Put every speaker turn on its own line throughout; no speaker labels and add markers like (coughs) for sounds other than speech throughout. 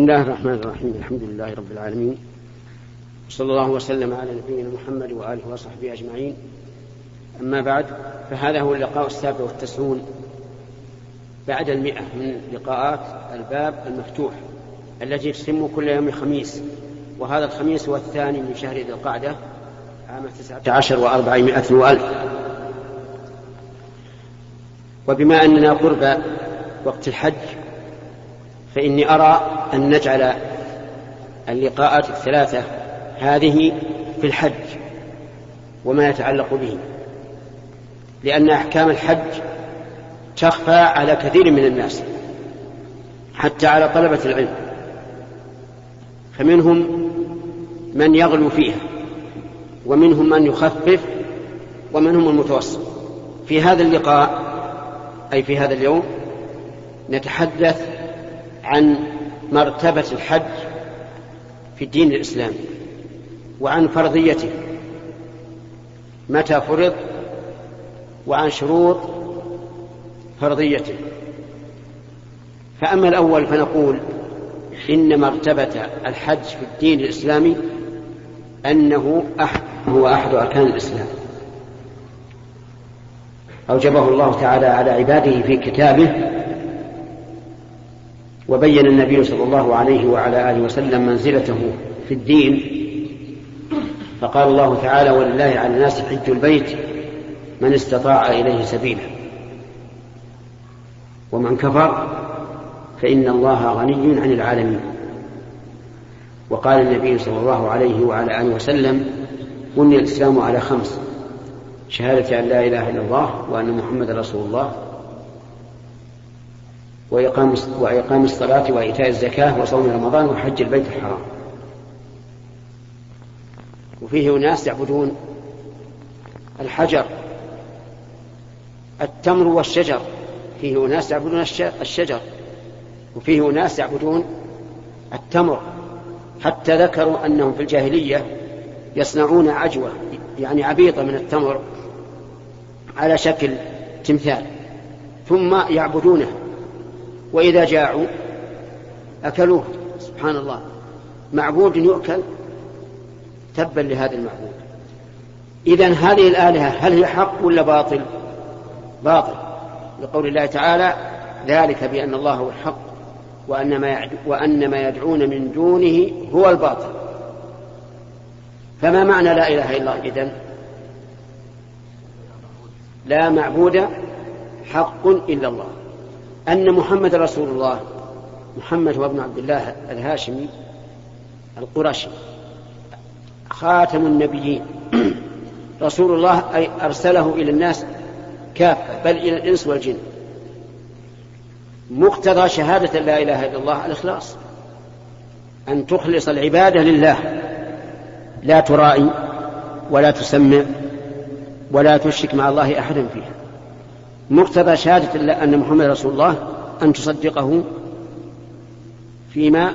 بسم الله الرحمن الرحيم. الحمد لله رب العالمين. صلى الله وسلم على نبينا محمد وآله وصحبه أجمعين. أما بعد فهذا هو اللقاء السابع والتسعون بعد المئة من لقاءات الباب المفتوح التي تتم كل يوم خميس. وهذا الخميس هو الثاني من شهر ذي القعدة عام تسعة عشر وأربعمائة وألف. وبما أننا قرب وقت الحج فإني أرى أن نجعل اللقاءات الثلاثة هذه في الحج وما يتعلق به لأن أحكام الحج تخفى على كثير من الناس حتى على طلبة العلم فمنهم من يغلو فيها ومنهم من يخفف ومنهم المتوسط. في هذا اللقاء أي في هذا اليوم نتحدث عن مرتبة الحج في الدين الإسلامي وعن فرضيته متى فرض وعن شروط فرضيته. فأما الأول فنقول إن مرتبة الحج في الدين الإسلامي أنه أحد هو أحد أركان الإسلام. أوجبه الله تعالى على عباده في كتابه وبين النبي صلى الله عليه وعلى آله وسلم منزلته في الدين. فقال الله تعالى ولله على الناس حج البيت من استطاع إليه سبيلا ومن كفر فإن الله غني عن العالمين. وقال النبي صلى الله عليه وعلى آله وسلم بني الإسلام على خمس شهادة أن لا إله إلا الله وأن محمد رسول الله وإقام وإقام الصلاة وإيتاء الزكاة وصوم رمضان وحج البيت الحرام. وفيه أناس يعبدون الحجر التمر والشجر. فيه أناس يعبدون الشجر. وفيه أناس يعبدون التمر. حتى ذكروا أنهم في الجاهلية يصنعون عجوة يعني عبيطة من التمر على شكل تمثال. ثم يعبدونه. وإذا جاعوا أكلوه سبحان الله معبود يؤكل تبا لهذا المعبود. إذا هذه الآلهة هل هي حق ولا باطل؟ باطل. لقول الله تعالى ذلك بأن الله هو الحق وأن ما, وأن ما يدعون من دونه هو الباطل. فما معنى لا إله إلا الله إذن؟ لا معبود حق إلا الله. أن محمد رسول الله محمد هو ابن عبد الله الهاشمي القرشي خاتم النبيين. (clears throat) رسول الله أي أرسله إلى الناس كافة بل إلى الإنس والجن. مقتضى شهادة لا إله إلا الله الإخلاص. أن تخلص العبادة لله. لا ترائي ولا تسمع ولا تشرك مع الله أحدا فيها. مقتضى شهادة أن محمد رسول الله أن تصدقه فيما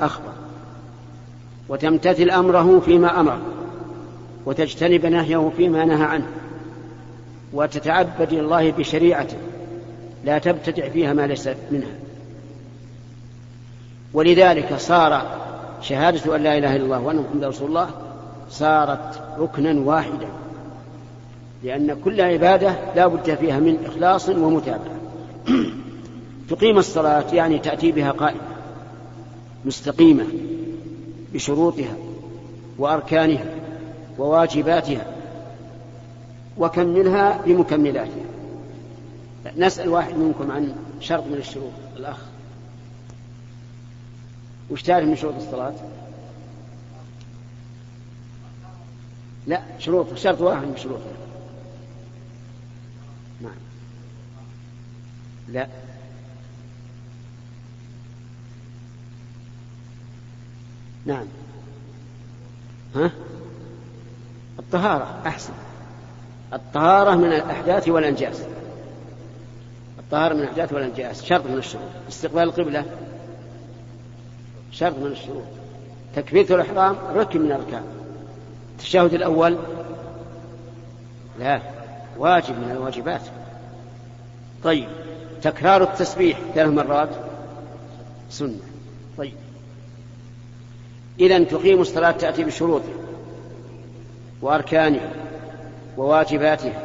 أخبر وتمتثل أمره فيما أمر وتجتنب نهيه فيما نهى عنه وتتعبد الله بشريعته لا تبتدع فيها ما ليس منها. ولذلك صار شهادة أن لا إله إلا الله وأن محمد رسول الله صارت ركنا واحدا. لأن كل عبادة لا بد فيها من إخلاص ومتابعة. (clears throat) تقيم الصلاة يعني تأتي بها قائمة مستقيمة بشروطها وأركانها وواجباتها وكملها بمكملاتها. نسأل واحد منكم عن شرط من الشروط. الأخ وش تعرف من شروط الصلاة؟ لا شروط شرط واحد من شروطها. نعم. لا. نعم. ها؟ الطهارة أحسن. الطهارة من الأحداث والأنجاس الطهارة من الأحداث والأنجاس شرط من الشروط. استقبال القبلة. شرط من الشروط. تكبيرة الإحرام ركن من الأركان. التشهد الأول. لا. واجب من الواجبات. طيب تكرار التسبيح ثلاث مرات؟ سنة. طيب. إذا تقيم الصلاة تأتي بشروطها وأركانها وواجباتها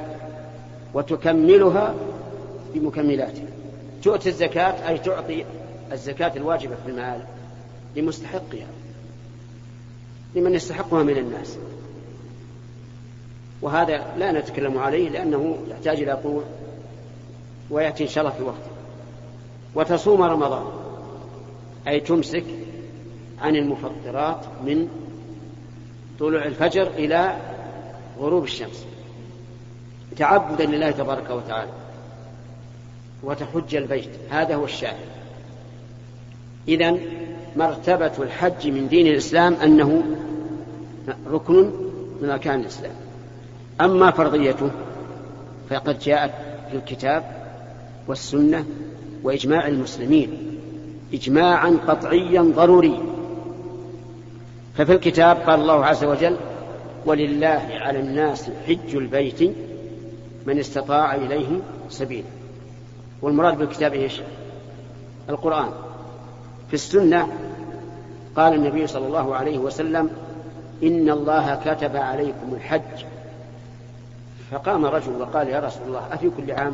وتكملها بمكملاتها. تؤتي الزكاة أي تعطي الزكاة الواجبة في المال لمستحقها لمن يستحقها من الناس. وهذا لا نتكلم عليه لأنه يحتاج إلى طول ويأتي إن شاء الله في وقته وتصوم رمضان. أي تمسك عن المفطرات من طلوع الفجر إلى غروب الشمس. تعبدا لله تبارك وتعالى. وتحج البيت. هذا هو الشاهد. إذا مرتبة الحج من دين الإسلام أنه ركن من أركان الإسلام. أما فرضيته فقد جاءت في الكتاب والسنة وإجماع المسلمين إجماعا قطعيا ضروريا. ففي الكتاب قال الله عز وجل ولله على الناس حج البيت من استطاع إليه سبيلا. والمراد بالكتاب إيش؟ القرآن. في السنة قال النبي صلى الله عليه وسلم إن الله كتب عليكم الحج فقام رجل وقال يا رسول الله أفي كل عام؟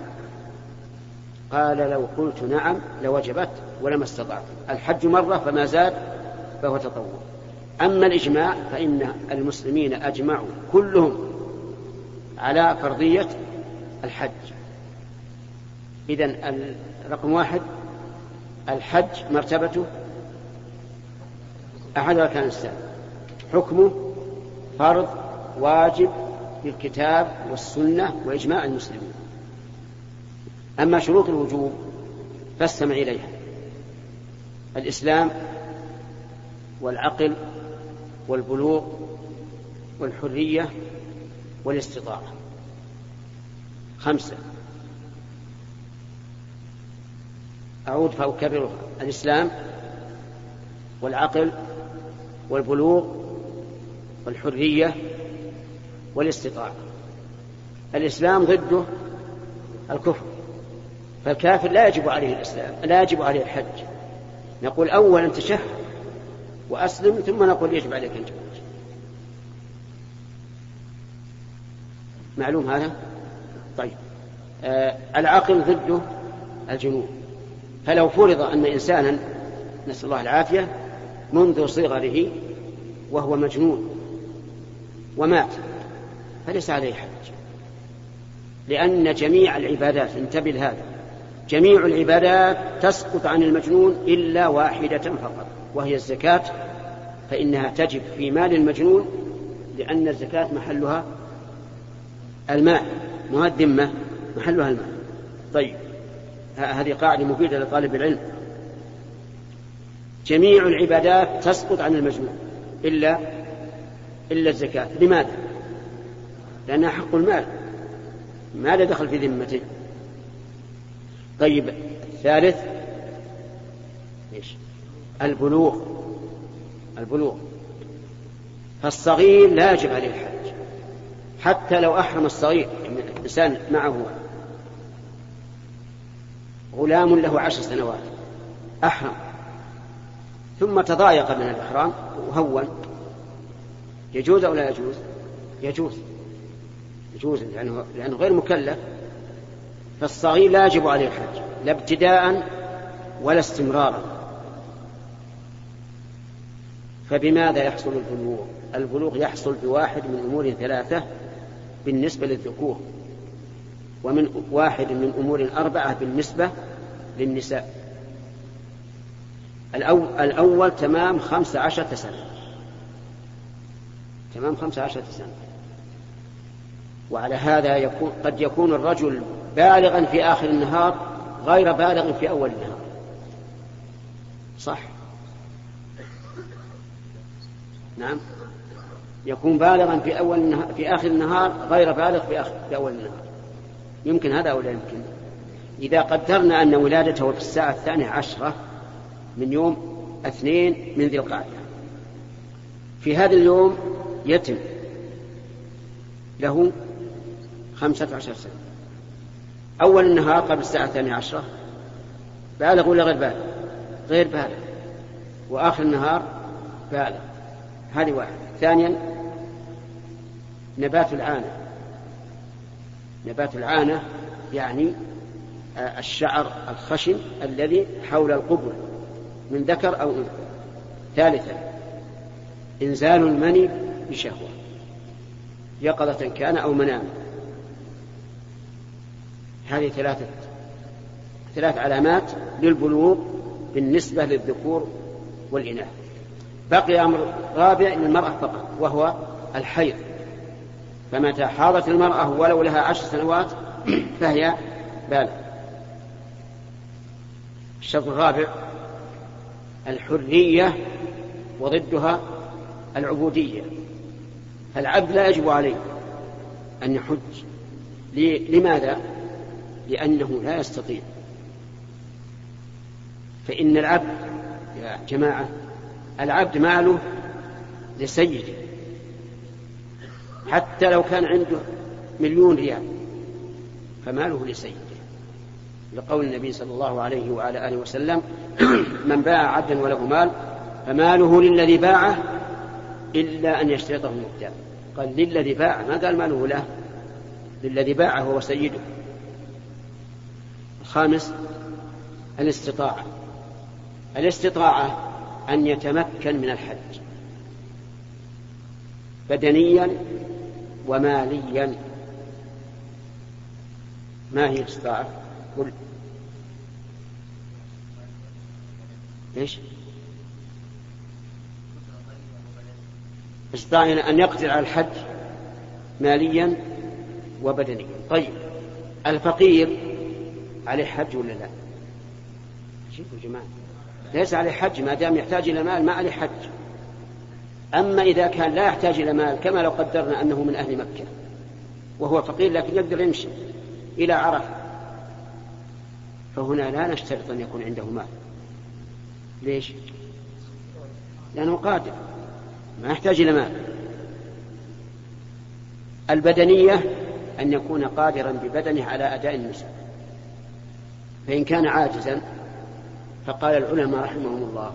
قال لو قلت نعم لوجبت ولما استطعت. الحج مرة فما زاد فهو تطوع. أما الإجماع فإن المسلمين أجمعوا كلهم على فرضية الحج. إذا رقم واحد الحج مرتبته أحد أركان الإسلام. حكمه فرض واجب بالكتاب والسنة وإجماع المسلمين. أما شروط الوجوب فاستمع إليها. الإسلام والعقل والبلوغ والحرية والاستطاعة. خمسة. أعود فأكررها الإسلام والعقل والبلوغ والحرية والاستطاعة. الإسلام ضده الكفر فالكافر لا يجب عليه الإسلام لا يجب عليه الحج. نقول أولا تشهد وأسلم ثم نقول يجب عليك أن تحج. معلوم هذا؟ طيب. آه العقل ضده الجنون. فلو فرض أن إنسانا نسأل الله العافية منذ صغره وهو مجنون ومات فليس عليه حج لأن جميع العبادات انتبه لهذا جميع العبادات تسقط عن المجنون إلا واحدة فقط وهي الزكاة فإنها تجب في مال المجنون لأن الزكاة محلها الماء مو الذمة محلها الماء طيب هذه قاعدة مفيدة لطالب العلم. جميع العبادات تسقط عن المجنون إلا إلا الزكاة. لماذا؟ لأنها حق المال. ماذا دخل في ذمته؟ طيب الثالث إيش؟ البلوغ. البلوغ. فالصغير لا يجب عليه الحج. حتى لو أحرم الصغير يعني الإنسان معه غلام له عشر سنوات أحرم. ثم تضايق من الإحرام وهون يجوز أو لا يجوز؟ يجوز. يجوز لأنه, لأنه غير مكلف. فالصغير لا يجب عليه الحج لا ابتداء ولا استمرارا. فبماذا يحصل البلوغ؟ البلوغ يحصل بواحد من أمور ثلاثة بالنسبة للذكور ومن واحد من أمور أربعة بالنسبة للنساء. الأول, تمام خمس عشرة سنة. تمام خمس عشرة سنة. وعلى هذا يكون قد يكون الرجل بالغا في آخر النهار غير بالغ في أول النهار. صح. نعم. يكون بالغا في أول النهار في آخر النهار غير بالغ في, آخر في أول النهار. يمكن هذا أو لا يمكن؟ إذا قدرنا أن ولادته في الساعة الثانية عشرة من يوم اثنين من ذي القعدة. في هذا اليوم يتم له خمسة عشر سنة. أول النهار قبل الساعة الثانية عشرة. بالغ ولا غير بالغ غير بالغ وآخر النهار بالغ هذه واحدة. ثانيا نبات العانة. نبات العانة يعني آه، الشعر الخشن الذي حول القبر من ذكر أو أنثى. ثالثا إنزال المني بشهوة. يقظة كان أو منام هذه ثلاثة ثلاث علامات للبلوغ بالنسبة للذكور والإناث. بقي أمر رابع للمرأة فقط وهو الحيض. فمتى حاضت المرأة ولو لها عشر سنوات (clears throat) فهي بالغ الشرط الرابع الحرية وضدها العبودية. العبد لا يجب عليه أن يحج. لماذا؟ لأنه لا يستطيع. فإن العبد يا جماعة العبد ماله لسيده. حتى لو كان عنده مليون ريال فماله لسيده. لقول النبي صلى الله عليه وعلى آله وسلم (clears throat) من باع عبدا وله مال فماله للذي باعه إلا أن يشترطه المبتاع قال للذي باع. ما قال ماله له؟ للذي باعه هو الخامس الاستطاعة. الاستطاعة أن يتمكن من الحج. بدنيا وماليا. ما هي الاستطاعة؟ قل. إيش؟ استطاع أن يقدر على الحج ماليا وبدنيا. طيب الفقير عليه حج ولا لا؟ شوفوا يا جماعة. ليس عليه حج ما دام يحتاج إلى مال ما عليه حج. أما إذا كان لا يحتاج إلى مال كما لو قدرنا أنه من أهل مكة. وهو فقير لكن يقدر يمشي إلى عرفة. فهنا لا نشترط أن يكون عنده مال. ليش؟ لأنه قادر. ما يحتاج إلى مال. البدنية أن يكون قادرا ببدنه على أداء النساء. فإن كان عاجزا فقال العلماء رحمهم الله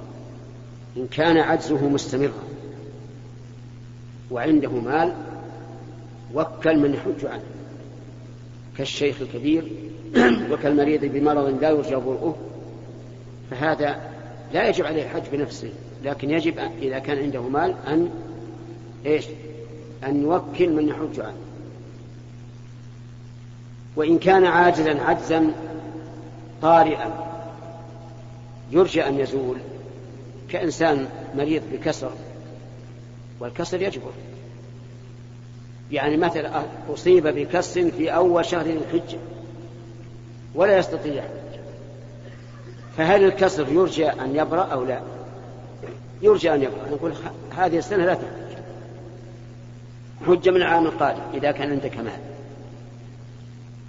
إن كان عجزه مستمرا وعنده مال وكل من يحج عنه كالشيخ الكبير (clears throat) وكالمريض بمرض لا يرجى برؤه فهذا لا يجب عليه الحج بنفسه لكن يجب إذا كان عنده مال أن إيش؟ أن يوكل من يحج عنه. وإن كان عاجزا عجزا طارئا. يرجى أن يزول كإنسان مريض بكسر والكسر يجبر. يعني مثلا أصيب بكسر في أول شهر الحجة ولا يستطيع. فهل الكسر يرجى أن يبرأ أو لا؟ يرجى أن يبرأ. نقول هذه السنة لا تحج حجة من العام القادم إذا كان عندك مال.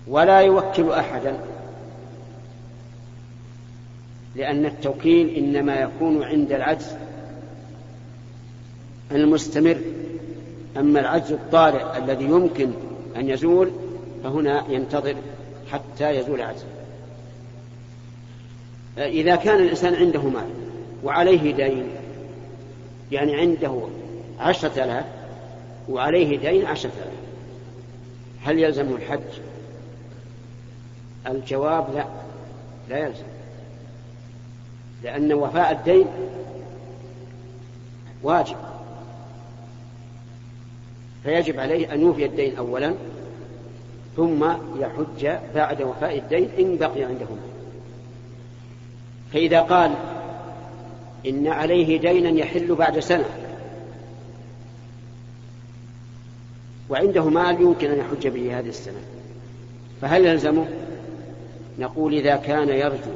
ولا يوكل أحدا لأن التوكيل إنما يكون عند العجز المستمر. أما العجز الطارئ الذي يمكن أن يزول فهنا ينتظر حتى يزول عجزه إذا كان الإنسان عنده مال وعليه دين يعني عنده عشرة آلاف وعليه دين عشرة آلاف هل يلزمه الحج؟ الجواب لا لا يلزم. لأن وفاء الدين واجب فيجب عليه أن يوفي الدين أولا ثم يحج بعد وفاء الدين إن بقي عنده فإذا قال إن عليه دينا يحل بعد سنة وعنده مال يمكن أن يحج به هذه السنة فهل يلزمه؟ نقول إذا كان يرجو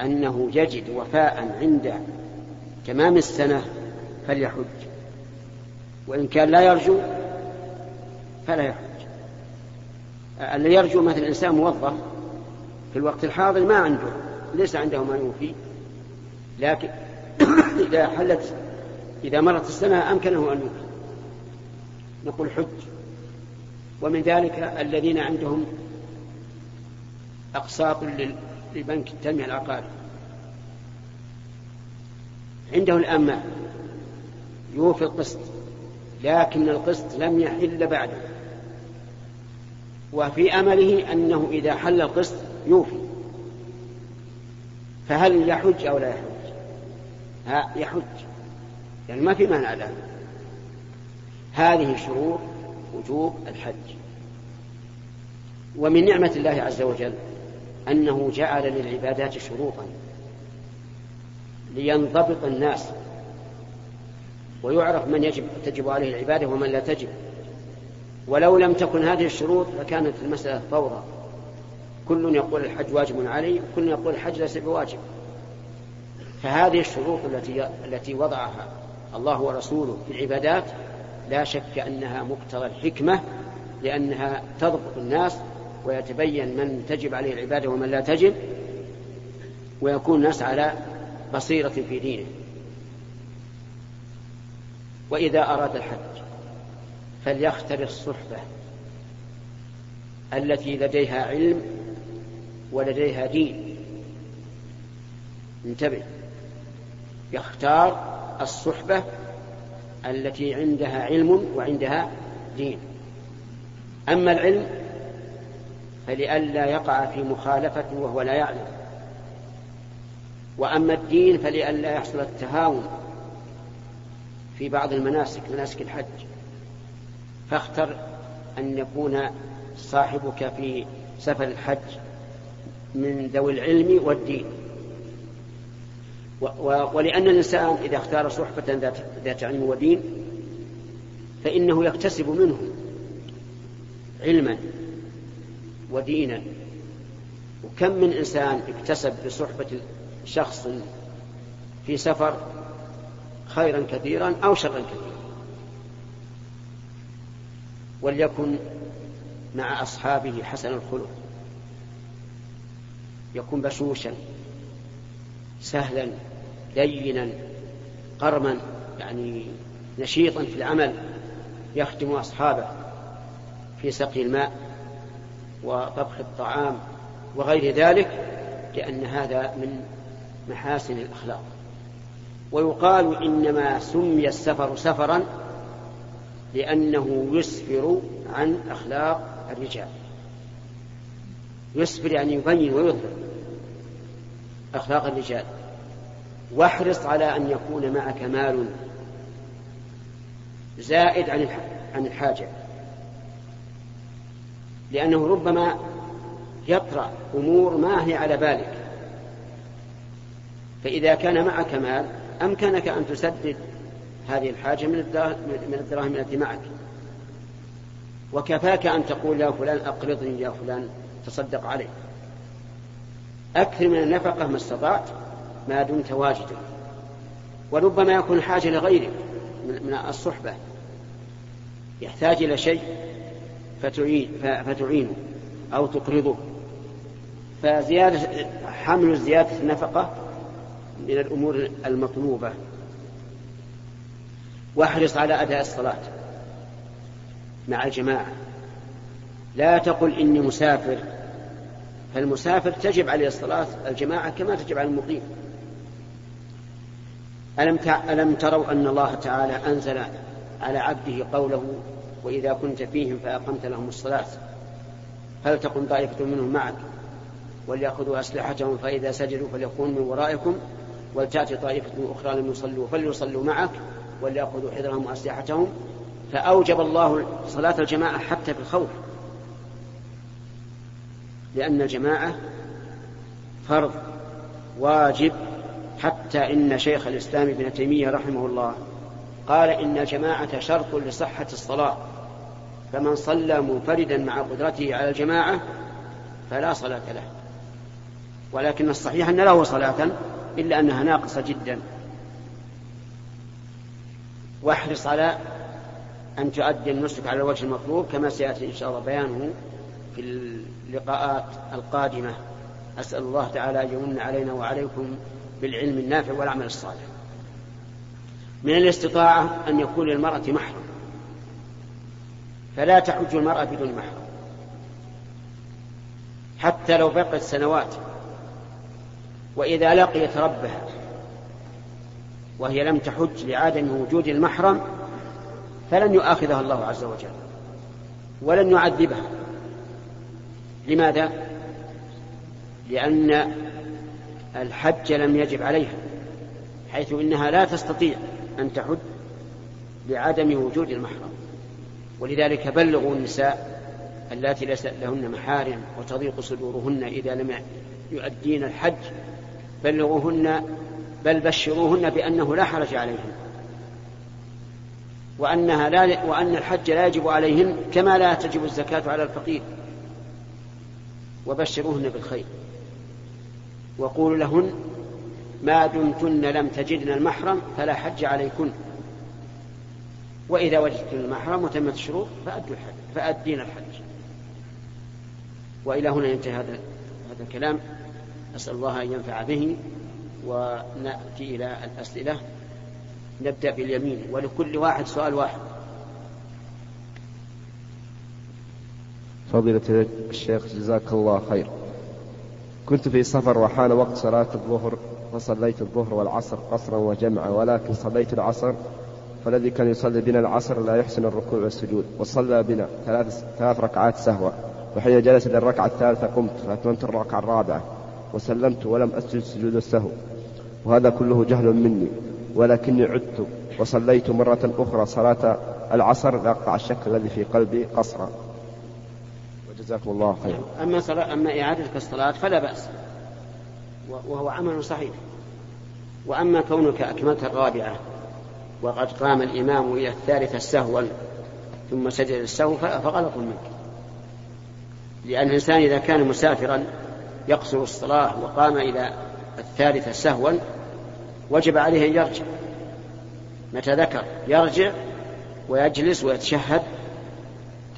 أنه يجد وفاء عند تمام السنة فليحج. وإن كان لا يرجو فلا يحج. الذي يرجو مثل إنسان موظف في الوقت الحاضر ما عنده ليس عنده ما يوفي. لكن (coughs) إذا حلت إذا مرت السنة أمكنه أن يوفي. نقول حج. ومن ذلك الذين عندهم أقساط لبنك التنمية العقاري عنده الآن مال. يوفي القسط لكن القسط لم يحل بعده. وفي أمله أنه إذا حل القسط يوفي. فهل يحج أو لا يحج؟ ها يحج. يعني ما في مانع له. هذه شروط وجوب الحج. ومن نعمة الله عز وجل أنه جعل للعبادات شروطا لينضبط الناس ويعرف من يجب تجب عليه العبادة ومن لا تجب. ولو لم تكن هذه الشروط لكانت المسألة فوضى. كل يقول الحج واجب علي وكل يقول الحج ليس بواجب. فهذه الشروط التي التي وضعها الله ورسوله في العبادات لا شك أنها مقتضى الحكمة لأنها تضبط الناس ويتبين من تجب عليه العبادة ومن لا تجب ويكون الناس على بصيرة في دينه. وإذا أراد الحج فليختر الصحبة التي لديها علم ولديها دين. انتبه. يختار الصحبة التي عندها علم وعندها دين. أما العلم فلئلا يقع في مخالفة وهو لا يعلم. وأما الدين فلئلا يحصل التهاون في بعض المناسك مناسك الحج. فاختر أن يكون صاحبك في سفر الحج من ذوي العلم والدين. ولأن الإنسان إذا اختار صحبة ذات, علم ودين فإنه يكتسب منه علما. ودينا. وكم من إنسان اكتسب بصحبة شخص في سفر خيرا كثيرا أو شرا كثيرا. وليكن مع أصحابه حسن الخلق. يكون بشوشا سهلا لينا قرما يعني نشيطا في العمل. يخدم أصحابه في سقي الماء. وطبخ الطعام وغير ذلك لأن هذا من محاسن الأخلاق. ويقال إنما سمي السفر سفرا لأنه يسفر عن أخلاق الرجال. يسفر يعني يبين ويظهر أخلاق الرجال. واحرص على أن يكون معك مال زائد عن الحاجة. لأنه ربما يطرأ أمور ما هي على بالك. فإذا كان معك مال أمكنك أن تسدد هذه الحاجة من الدراهم التي معك. وكفاك أن تقول يا فلان أقرضني يا فلان تصدق علي. أكثر من النفقة ما استطعت ما دمت واجدا. وربما يكون حاجة لغيرك من الصحبة. يحتاج إلى شيء فتعين فتعينه أو تقرضه. فزيادة حمل زيادة النفقة من الأمور المطلوبة. واحرص على أداء الصلاة مع الجماعة. لا تقل إني مسافر. فالمسافر تجب عليه الصلاة الجماعة كما تجب على المقيم. ألم ألم تروا أن الله تعالى أنزل على عبده قوله وإذا كنت فيهم فأقمت لهم الصلاة. فلتقم طائفة منهم معك وليأخذوا أسلحتهم فإذا سجدوا فليكونوا من ورائكم ولتأتي طائفة أخرى لم يصلوا فليصلوا معك وليأخذوا حذرهم وأسلحتهم. فأوجب الله صلاة الجماعة حتى في الخوف. لأن الجماعة فرض واجب حتى إن شيخ الإسلام ابن تيمية رحمه الله قال إن الجماعة شرط لصحة الصلاة. فمن صلى منفردا مع قدرته على الجماعة فلا صلاة له. ولكن الصحيح أن له صلاة إلا أنها ناقصة جدا. واحرص على أن تؤدي النسك على الوجه المطلوب كما سيأتي إن شاء الله بيانه في اللقاءات القادمة. أسأل الله تعالى أن يمن علينا وعليكم بالعلم النافع والعمل الصالح. من الاستطاعة أن يكون للمرأة محرم. فلا تحج المرأة بدون محرم. حتى لو بقت سنوات وإذا لقيت ربها وهي لم تحج لعدم وجود المحرم فلن يؤاخذها الله عز وجل ولن يعذبها. لماذا؟ لأن الحج لم يجب عليها حيث إنها لا تستطيع أن تحج لعدم وجود المحرم. ولذلك بلغوا النساء اللاتي ليس لهن محارم وتضيق صدورهن إذا لم يؤدين الحج بلغوهن بل بشروهن بأنه لا حرج عليهن. وأنها لا وأن الحج لا يجب عليهن كما لا تجب الزكاة على الفقير. وبشروهن بالخير. وقولوا لهن ما دمتن لم تجدن المحرم فلا حج عليكن. وإذا وجدتن المحرم وتمت الشروط فأدوا الحج فأدين الحج. وإلى هنا ينتهي هذا هذا الكلام. أسأل الله أن ينفع به ونأتي إلى الأسئلة. نبدأ باليمين. ولكل واحد سؤال واحد.
فضيلة الشيخ جزاك الله خير. كنت في سفر وحان وقت صلاة الظهر فصليت الظهر والعصر قصرا وجمعا ولكن صليت العصر فالذي كان يصلي بنا العصر لا يحسن الركوع والسجود. وصلى بنا ثلاث, ثلاث ركعات سهوة. وحين جلس للركعة الثالثة قمت فأتممت الركعة الرابعة. وسلمت ولم أسجد سجود السهو. وهذا كله جهل مني ولكني عدت. وصليت مرة أخرى صلاة العصر لأقطع الشك الذي في قلبي قصرا. وجزاكم الله خيرا.
أما, صلاة أما إعادتك الصلاة فلا بأس. وهو عمل صحيح. وأما كونك أكملت الرابعة وقد قام الإمام إلى الثالثة سهوا ثم سجد السهو فغلط منك لأن الإنسان إذا كان مسافرا يقصر الصلاة وقام إلى الثالثة سهوا وجب عليه أن يرجع. متى ذكر؟ يرجع ويجلس ويتشهد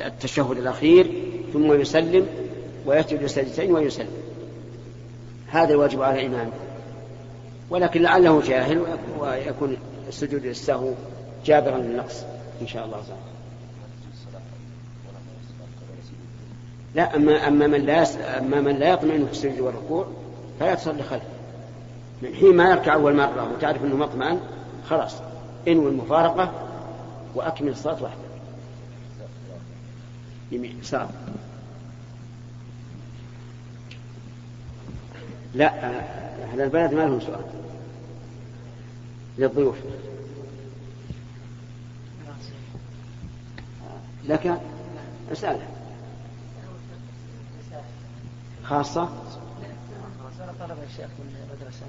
التشهد الأخير ثم يسلم ويسجد سجدتين ويسلم. هذا الواجب على الإمام. ولكن لعله جاهل ويكون السجود للسهو جابرا للنقص إن شاء الله تعالى لا أما أما من لا أما من لا يطمئن في السجود والركوع فلا تصلي خلفه. من حين ما يركع أول مرة وتعرف أنه مطمئن خلاص انوي المفارقة وأكمل الصلاة وحدك يمين يسار. لا أهل البلد ما لهم سؤال. للضيوف. لك أسأل. خاصة؟
طلب الشيخ من المدرسة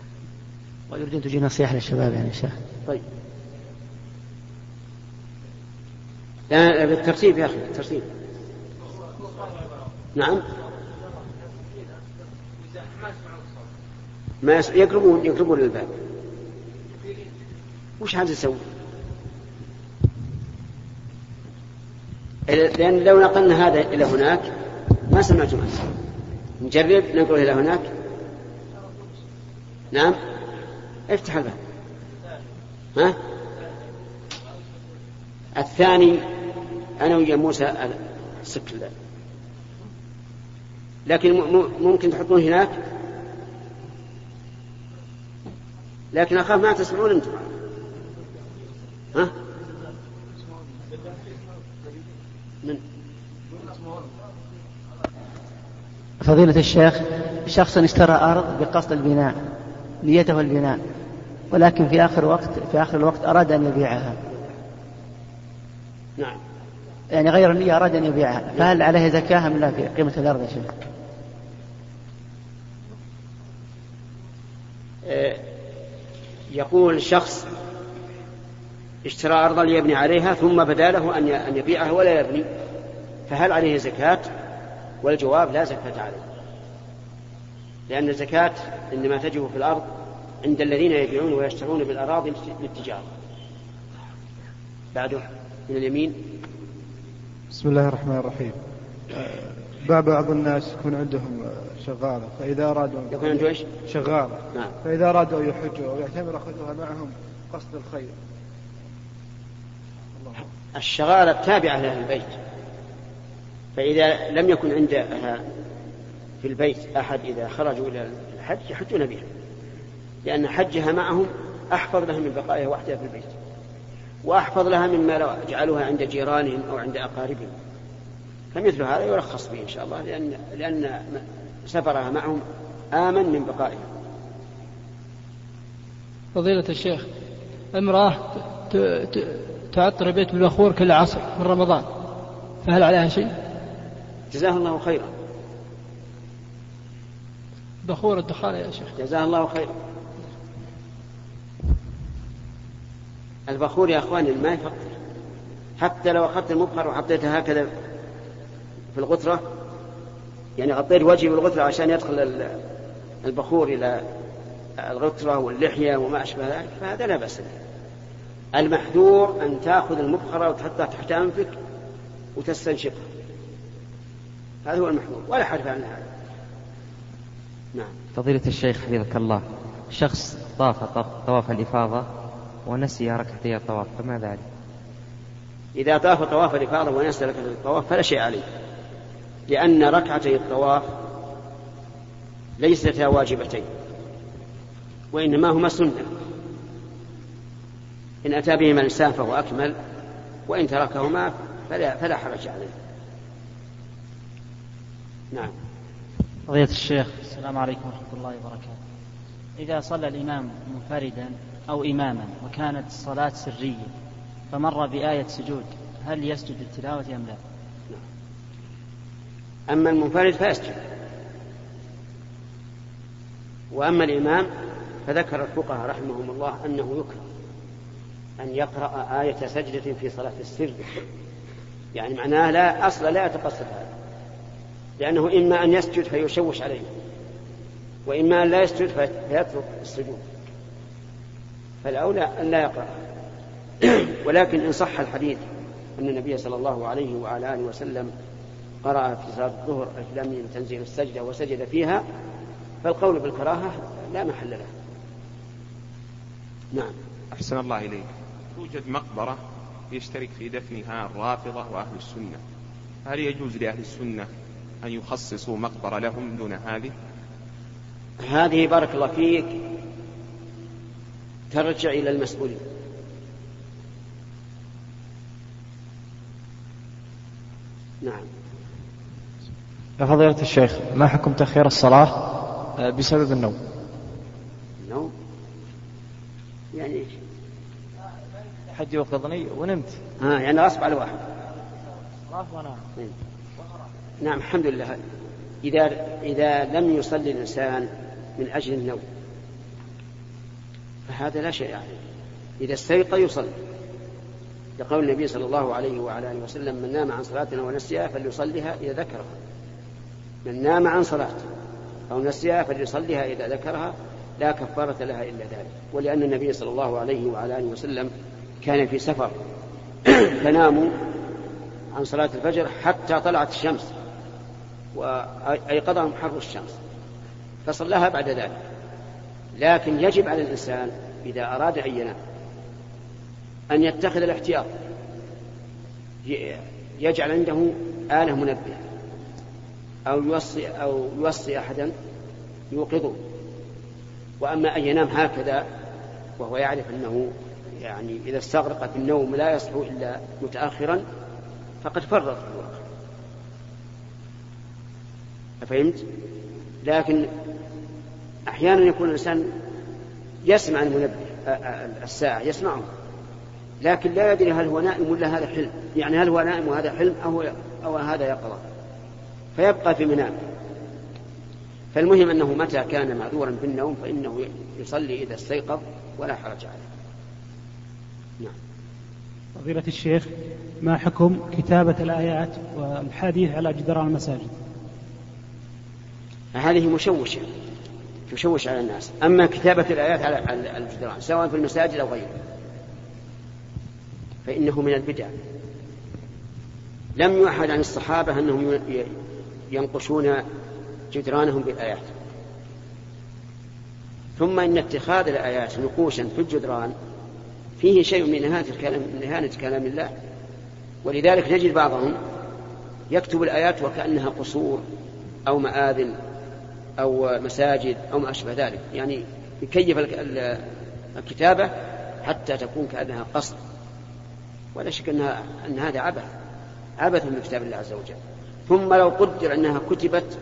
ويريد أن تجي نصيحة للشباب يعني شيخ.
طيب. لا بالترتيب يا أخي بالترتيب. نعم. ما يقربون يقربون للباب. وش هذا يسوي؟ لأن لو نقلنا هذا إلى هناك ما سمعتم أنت نجرب ننقل إلى هناك؟ نعم؟ افتح الباب. ها؟ الثاني أنا ويا موسى سك لكن ممكن تحطون هناك؟ لكن أخاف ما تسمعون أنتم. ها؟
من؟ فضيلة الشيخ شخص اشترى أرض بقصد البناء نيته البناء ولكن في آخر وقت في آخر الوقت أراد أن يبيعها.
نعم.
يعني غير النية أراد أن يبيعها. فهل عليه زكاة أم لا في قيمة الأرض يا شيخ؟
آه، يقول شخص اشترى أرضا ليبني عليها ثم بدا له أن يبيعها ولا يبني. فهل عليه زكاة؟ والجواب لا زكاة عليه. لأن الزكاة إنما تجب في الأرض عند الذين يبيعون ويشترون بالأراضي للتجارة بعده من اليمين.
بسم الله الرحمن الرحيم. بعض الناس يكون عندهم شغالة فإذا أرادوا
يكون عنده إيش؟
شغالة.
نعم.
فإذا أرادوا أن يحجوا أو يعتمر أخذوها معهم قصد الخير.
الشغالة تابعة لأهل البيت. فإذا لم يكن عندها في البيت أحد إذا خرجوا إلى الحج يحجون بها. لأن حجها معهم أحفظ لها من بقائها وحدها في البيت. وأحفظ لها مما لو جعلوها عند جيرانهم أو عند أقاربهم. فمثل هذا يرخص به إن شاء الله لأن, لأن سفرها معهم آمن من بقائها.
فضيلة الشيخ امرأة تعطر البيت بالبخور كل عصر من رمضان. فهل عليها شيء؟
جزاه الله خيرا.
بخور الدخان يا شيخ.
جزاه الله خيرا. البخور يا أخواني ما يفكر حتى لو أخذت المبخر وحطيته هكذا في الغتره يعني غطيت وجهي بالغتره عشان يدخل البخور إلى الغتره واللحية وما أشبه ذلك فهذا لا بأس به. المحذور أن تأخذ المبخرة وتحطها تحت أنفك وتستنشقها. هذا هو المحذور ولا حرف عن هذا.
نعم. فضيلة الشيخ حفظك الله. شخص طاف طواف الإفاضة ونسي ركعتي الطواف فماذا عليه؟
إذا طاف طواف الإفاضة ونسي ركعتي الطواف فلا شيء عليه لأن ركعتي الطواف ليستا واجبتين وإنما هما سنة. إن أتى بهما الإنسان فهو أكمل وإن تركهما فلا, فلا حرج عليه. نعم.
قضية الشيخ السلام عليكم ورحمة الله وبركاته. إذا صلى الإمام منفردا أو إماما وكانت الصلاة سرية فمر بآية سجود هل يسجد التلاوة أم لا؟
أما المنفرد فيسجد. وأما الإمام فذكر الفقهاء رحمهم الله أنه يكره. أن يقرأ آية سجدة في صلاة السر. يعني معناه لا أصلا لا يتقصد هذا. لأنه إما أن يسجد فيشوش عليه وإما أن لا يسجد فيترك السجود. فالأولى أن لا يقرأ. (clears throat) ولكن إن صح الحديث أن النبي صلى الله عليه وعلى آله وسلم قرأ في صلاة الظهر ألف تنزيل السجدة وسجد فيها فالقول بالكراهة لا محل له. نعم.
أحسن الله إليك. توجد مقبرة يشترك في دفنها الرافضة وأهل السنة. هل يجوز لأهل السنة أن يخصصوا مقبرة لهم دون هذه؟
هذه بارك الله فيك ترجع إلى المسؤولين نعم.
يا فضيلة الشيخ ما حكم تأخير الصلاة بسبب النوم؟
النوم يعني إيش؟
حد يوقظني ونمت.
آه يعني غصب على واحد.
ونام
نعم. الحمد لله. إذا إذا لم يصلي الإنسان من أجل النوم فهذا لا شيء عليه. إذا استيقظ يصلي. لقول النبي صلى الله عليه وعلى آله وسلم من نام عن صلاتنا ونسيها فليصليها إذا ذكرها. من نام عن صلاة أو نسيها فليصليها إذا ذكرها لا كفارة لها إلا ذلك. ولأن النبي صلى الله عليه وعلى آله وسلم كان في سفر فناموا عن صلاة الفجر حتى طلعت الشمس وأيقظهم حر الشمس فصلاها بعد ذلك. لكن يجب على الإنسان إذا أراد أن ينام أن يتخذ الاحتياط يجعل عنده آلة منبهة أو يوصي أو يوصي أحدا يوقظه. وأما أن ينام هكذا وهو يعرف أنه يعني إذا استغرق في النوم لا يصحو إلا متأخرا فقد فرط في الوقت. أفهمت؟ لكن أحيانا يكون الإنسان يسمع المنبه الساعة يسمعه. لكن لا يدري هل هو نائم ولا هذا حلم. يعني هل هو نائم وهذا حلم أو, أو هذا يقظة. فيبقى في منامه فالمهم أنه متى كان معذورا بالنوم فإنه يصلي إذا استيقظ ولا حرج عليه.
فضيلة الشيخ ما حكم كتابة الآيات والحديث على جدران المساجد؟
هذه مشوشة تشوش على الناس. أما كتابة الآيات على الجدران سواء في المساجد أو غيرها فإنه من البدع. لم يوحد عن الصحابة أنهم ينقشون جدرانهم بالآيات. ثم إن اتخاذ الآيات نقوشا في الجدران فيه شيء من إهانة الكلام من إهانة كلام الله. ولذلك نجد بعضهم يكتب الآيات وكأنها قصور أو مآذن أو مساجد أو ما أشبه ذلك. يعني يكيف الكتابة حتى تكون كأنها قصد. ولا شك أنها أن هذا عبث. عبث من كتاب الله عز وجل. ثم لو قدر أنها كتبت